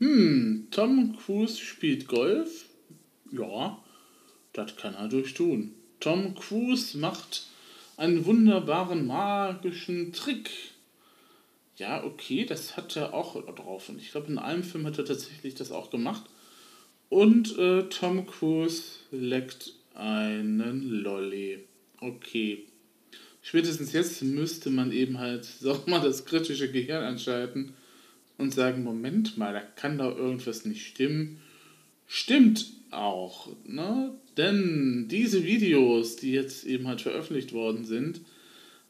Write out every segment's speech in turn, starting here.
Hm, Tom Cruise spielt Golf? Ja, das kann er durchtun. Tom Cruise macht einen wunderbaren magischen Trick. Ja, okay, das hat er auch drauf. Und ich glaube, in einem Film hat er tatsächlich das auch gemacht. Und äh, Tom Cruise leckt einen Lolly. Okay. Spätestens jetzt müsste man eben halt sag mal das kritische Gehirn anschalten und sagen, Moment mal, da kann doch irgendwas nicht stimmen. Stimmt auch, ne? Denn diese Videos, die jetzt eben halt veröffentlicht worden sind,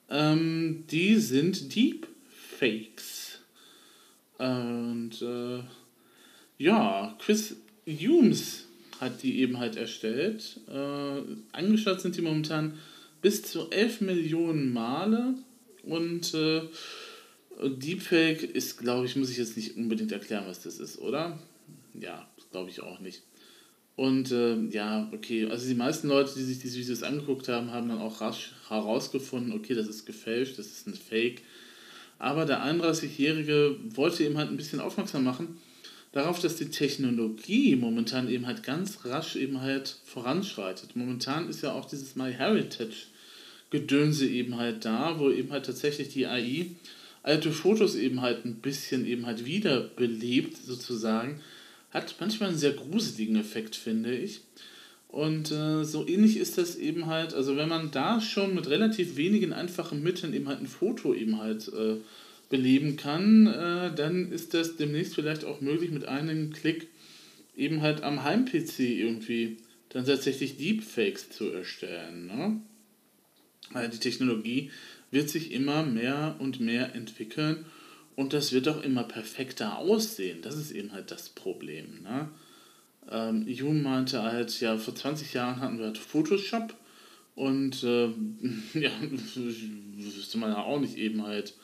ähm, die sind Deepfakes. Und äh, ja, Chris Humes hat die eben halt erstellt. Äh, angeschaut sind die momentan bis zu 11 Millionen Male und äh, Deepfake ist, glaube ich, muss ich jetzt nicht unbedingt erklären, was das ist, oder? Ja, glaube ich auch nicht. Und äh, ja, okay, also die meisten Leute, die sich diese Videos angeguckt haben, haben dann auch rasch herausgefunden, okay, das ist gefälscht, das ist ein Fake. Aber der 31-Jährige wollte eben halt ein bisschen aufmerksam machen darauf, dass die Technologie momentan eben halt ganz rasch eben halt voranschreitet. Momentan ist ja auch dieses MyHeritage Gedönse eben halt da, wo eben halt tatsächlich die AI alte Fotos eben halt ein bisschen eben halt wiederbelebt sozusagen, hat manchmal einen sehr gruseligen Effekt, finde ich. Und äh, so ähnlich ist das eben halt, also wenn man da schon mit relativ wenigen einfachen Mitteln eben halt ein Foto eben halt äh, beleben kann, äh, dann ist das demnächst vielleicht auch möglich mit einem Klick eben halt am Heim-PC irgendwie dann tatsächlich Deepfakes zu erstellen. Ne? Weil die Technologie wird sich immer mehr und mehr entwickeln und das wird auch immer perfekter aussehen. Das ist eben halt das Problem. Ne? Ähm, Jung meinte halt, ja, vor 20 Jahren hatten wir halt Photoshop und äh, ja, wüsste man ja auch nicht eben halt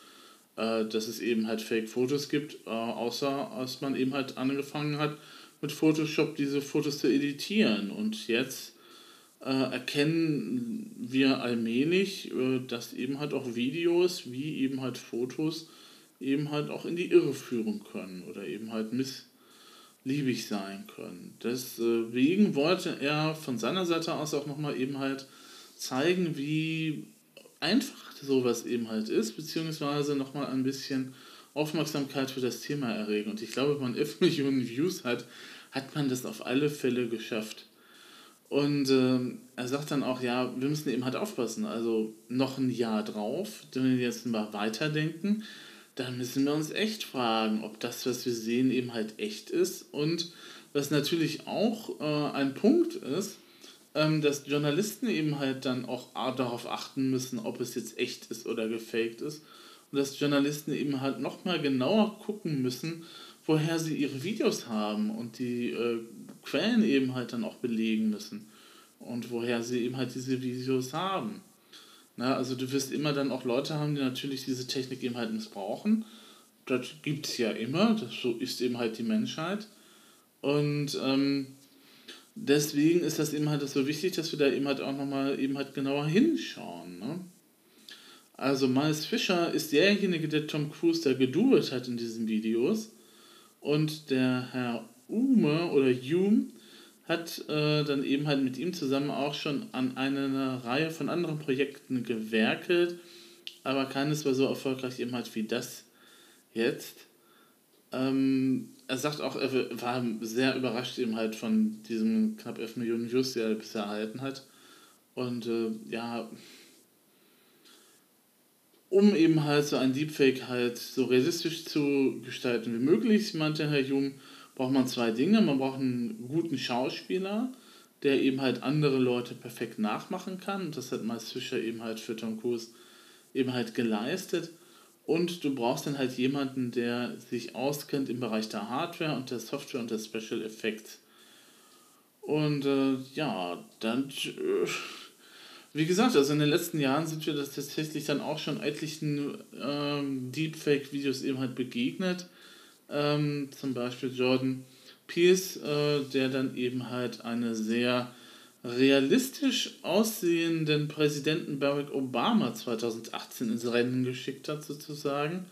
äh, dass es eben halt Fake-Fotos gibt, äh, außer als man eben halt angefangen hat, mit Photoshop diese Fotos zu editieren. Und jetzt erkennen wir allmählich, äh, dass eben halt auch Videos wie eben halt Fotos eben halt auch in die Irre führen können oder eben halt missliebig sein können. Deswegen wollte er von seiner Seite aus auch nochmal eben halt zeigen, wie einfach sowas eben halt ist, beziehungsweise nochmal ein bisschen Aufmerksamkeit für das Thema erregen. Und ich glaube, wenn man 11 Millionen Views hat, hat man das auf alle Fälle geschafft. Und äh, er sagt dann auch, ja, wir müssen eben halt aufpassen. Also noch ein Jahr drauf, wenn wir jetzt mal weiterdenken, dann müssen wir uns echt fragen, ob das, was wir sehen, eben halt echt ist. Und was natürlich auch äh, ein Punkt ist, ähm, dass Journalisten eben halt dann auch darauf achten müssen, ob es jetzt echt ist oder gefaked ist. Und dass Journalisten eben halt nochmal genauer gucken müssen, woher sie ihre Videos haben und die äh, Quellen eben halt dann auch belegen müssen. Und woher sie eben halt diese Videos haben. Na, also du wirst immer dann auch Leute haben, die natürlich diese Technik eben halt missbrauchen. Das gibt es ja immer, das, so ist eben halt die Menschheit. Und ähm, deswegen ist das eben halt so wichtig, dass wir da eben halt auch nochmal eben halt genauer hinschauen. Ne? Also Miles Fischer ist derjenige, der Tom Cruise da geduert hat in diesen Videos. Und der Herr Ume oder Hume hat äh, dann eben halt mit ihm zusammen auch schon an einer Reihe von anderen Projekten gewerkelt, aber keines war so erfolgreich eben halt wie das jetzt. Ähm, er sagt auch, er war sehr überrascht eben halt von diesen knapp 11 Millionen Views, die er bisher erhalten hat. Und äh, ja, um eben halt so ein Deepfake halt so realistisch zu gestalten wie möglich, meinte Herr Jung, braucht man zwei Dinge. Man braucht einen guten Schauspieler, der eben halt andere Leute perfekt nachmachen kann. Das hat Miles Fischer eben halt für Tom Cruise eben halt geleistet. Und du brauchst dann halt jemanden, der sich auskennt im Bereich der Hardware und der Software und der Special Effects. Und äh, ja, dann, äh, wie gesagt, also in den letzten Jahren sind wir das tatsächlich dann auch schon etlichen ähm, Deepfake-Videos eben halt begegnet. Ähm, zum Beispiel Jordan Pierce, äh, der dann eben halt eine sehr realistisch aussehenden Präsidenten Barack Obama 2018 ins Rennen geschickt hat, sozusagen.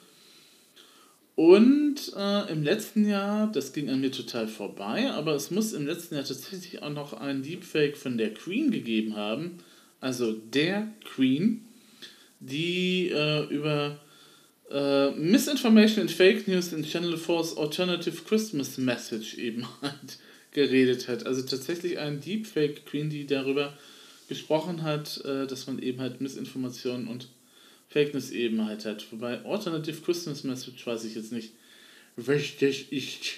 Und äh, im letzten Jahr, das ging an mir total vorbei, aber es muss im letzten Jahr tatsächlich auch noch ein Deepfake von der Queen gegeben haben. Also der Queen, die äh, über äh, Misinformation and Fake News in Channel 4's Alternative Christmas Message eben halt geredet hat. Also tatsächlich ein Deepfake Queen, die darüber gesprochen hat, äh, dass man eben halt Missinformationen und Fake News eben halt hat. Wobei Alternative Christmas Message weiß ich jetzt nicht, richtig ist.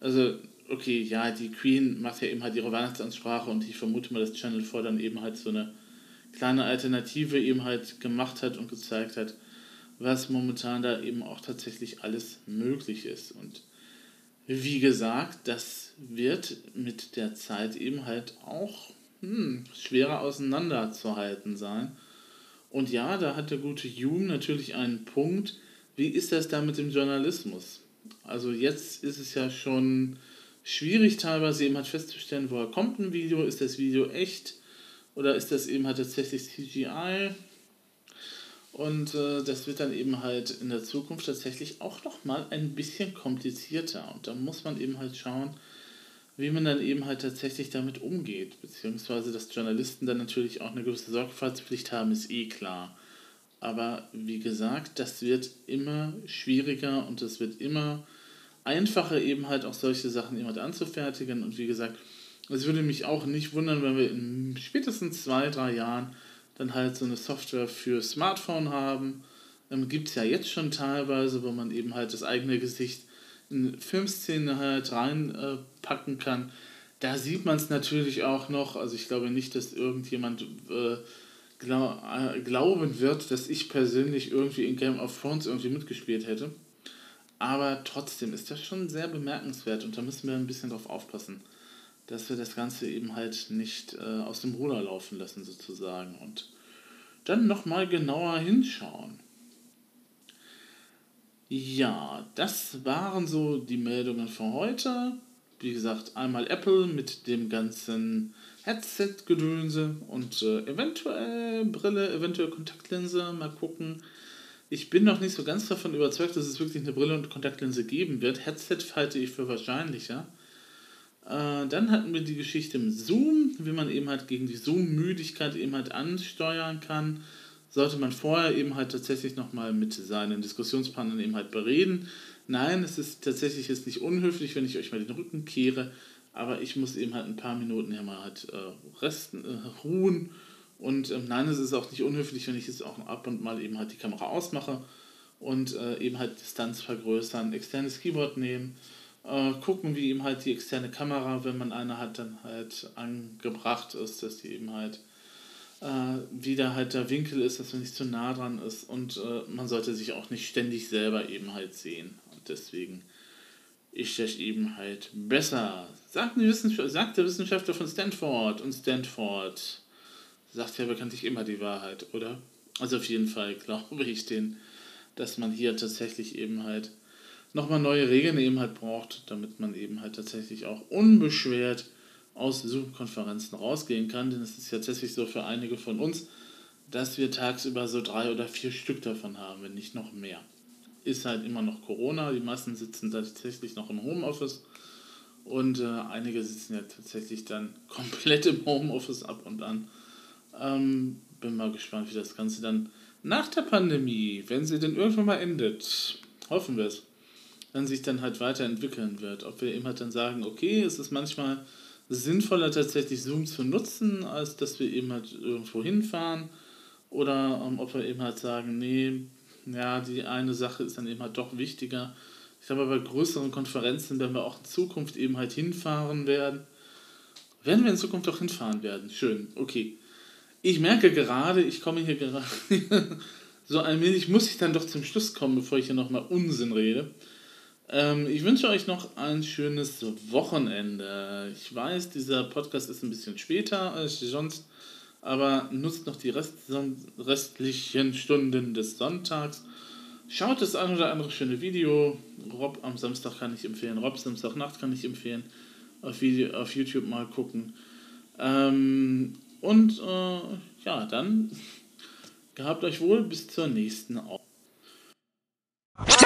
Also, okay, ja, die Queen macht ja eben halt ihre Weihnachtsansprache und ich vermute mal, dass Channel 4 dann eben halt so eine kleine Alternative eben halt gemacht hat und gezeigt hat, was momentan da eben auch tatsächlich alles möglich ist. Und wie gesagt, das wird mit der Zeit eben halt auch hm, schwerer auseinanderzuhalten sein. Und ja, da hat der gute Hume natürlich einen Punkt. Wie ist das da mit dem Journalismus? Also jetzt ist es ja schon schwierig teilweise eben halt festzustellen, woher kommt ein Video, ist das Video echt oder ist das eben halt tatsächlich CGI? Und äh, das wird dann eben halt in der Zukunft tatsächlich auch nochmal ein bisschen komplizierter. Und da muss man eben halt schauen, wie man dann eben halt tatsächlich damit umgeht. Beziehungsweise, dass Journalisten dann natürlich auch eine gewisse Sorgfaltspflicht haben, ist eh klar. Aber wie gesagt, das wird immer schwieriger und es wird immer einfacher, eben halt auch solche Sachen eben halt anzufertigen. Und wie gesagt, es würde mich auch nicht wundern, wenn wir in spätestens zwei, drei Jahren dann halt so eine Software für Smartphone haben. Ähm, Gibt es ja jetzt schon teilweise, wo man eben halt das eigene Gesicht in Filmszene halt reinpacken äh, kann. Da sieht man es natürlich auch noch. Also ich glaube nicht, dass irgendjemand äh, glaub, äh, glauben wird, dass ich persönlich irgendwie in Game of Thrones irgendwie mitgespielt hätte. Aber trotzdem ist das schon sehr bemerkenswert und da müssen wir ein bisschen drauf aufpassen dass wir das Ganze eben halt nicht äh, aus dem Ruder laufen lassen sozusagen und dann nochmal genauer hinschauen. Ja, das waren so die Meldungen für heute. Wie gesagt, einmal Apple mit dem ganzen Headset-Gedönse und äh, eventuell Brille, eventuell Kontaktlinse. Mal gucken. Ich bin noch nicht so ganz davon überzeugt, dass es wirklich eine Brille und Kontaktlinse geben wird. Headset halte ich für wahrscheinlicher. Äh, dann hatten wir die Geschichte mit Zoom, wie man eben halt gegen die Zoom-Müdigkeit eben halt ansteuern kann. Sollte man vorher eben halt tatsächlich nochmal mit seinen Diskussionspartnern eben halt bereden. Nein, es ist tatsächlich jetzt nicht unhöflich, wenn ich euch mal den Rücken kehre, aber ich muss eben halt ein paar Minuten ja mal halt äh, resten, äh, ruhen. Und ähm, nein, es ist auch nicht unhöflich, wenn ich jetzt auch ab und mal eben halt die Kamera ausmache und äh, eben halt Distanz vergrößern, externes Keyboard nehmen äh, gucken, wie eben halt die externe Kamera, wenn man eine hat, dann halt angebracht ist, dass die eben halt äh, wie da halt der Winkel ist, dass man nicht zu nah dran ist und äh, man sollte sich auch nicht ständig selber eben halt sehen. Und deswegen ist das eben halt besser. Sagt, Wissenschaft, sagt der Wissenschaftler von Stanford und Stanford sagt ja bekanntlich immer die Wahrheit, oder? Also auf jeden Fall glaube ich den, dass man hier tatsächlich eben halt nochmal neue Regeln eben halt braucht, damit man eben halt tatsächlich auch unbeschwert aus Zoom-Konferenzen rausgehen kann. Denn es ist ja tatsächlich so für einige von uns, dass wir tagsüber so drei oder vier Stück davon haben, wenn nicht noch mehr. Ist halt immer noch Corona, die meisten sitzen tatsächlich noch im Homeoffice und äh, einige sitzen ja tatsächlich dann komplett im Homeoffice ab und an. Ähm, bin mal gespannt, wie das Ganze dann nach der Pandemie, wenn sie denn irgendwann mal endet, hoffen wir es, dann sich dann halt weiterentwickeln wird. Ob wir eben halt dann sagen, okay, es ist manchmal sinnvoller tatsächlich Zoom zu nutzen, als dass wir eben halt irgendwo hinfahren. Oder um, ähm, ob wir eben halt sagen, nee, ja, die eine Sache ist dann eben halt doch wichtiger. Ich glaube, bei größeren Konferenzen werden wir auch in Zukunft eben halt hinfahren werden. Werden wir in Zukunft auch hinfahren werden? Schön, okay. Ich merke gerade, ich komme hier gerade so ein wenig, muss ich dann doch zum Schluss kommen, bevor ich hier nochmal Unsinn rede. Ähm, ich wünsche euch noch ein schönes Wochenende. Ich weiß, dieser Podcast ist ein bisschen später als sonst, aber nutzt noch die Rest restlichen Stunden des Sonntags. Schaut das ein oder andere schöne Video. Rob am Samstag kann ich empfehlen. Rob Samstagnacht kann ich empfehlen. Auf, Video, auf YouTube mal gucken. Ähm, und äh, ja, dann gehabt euch wohl bis zur nächsten Aufnahme.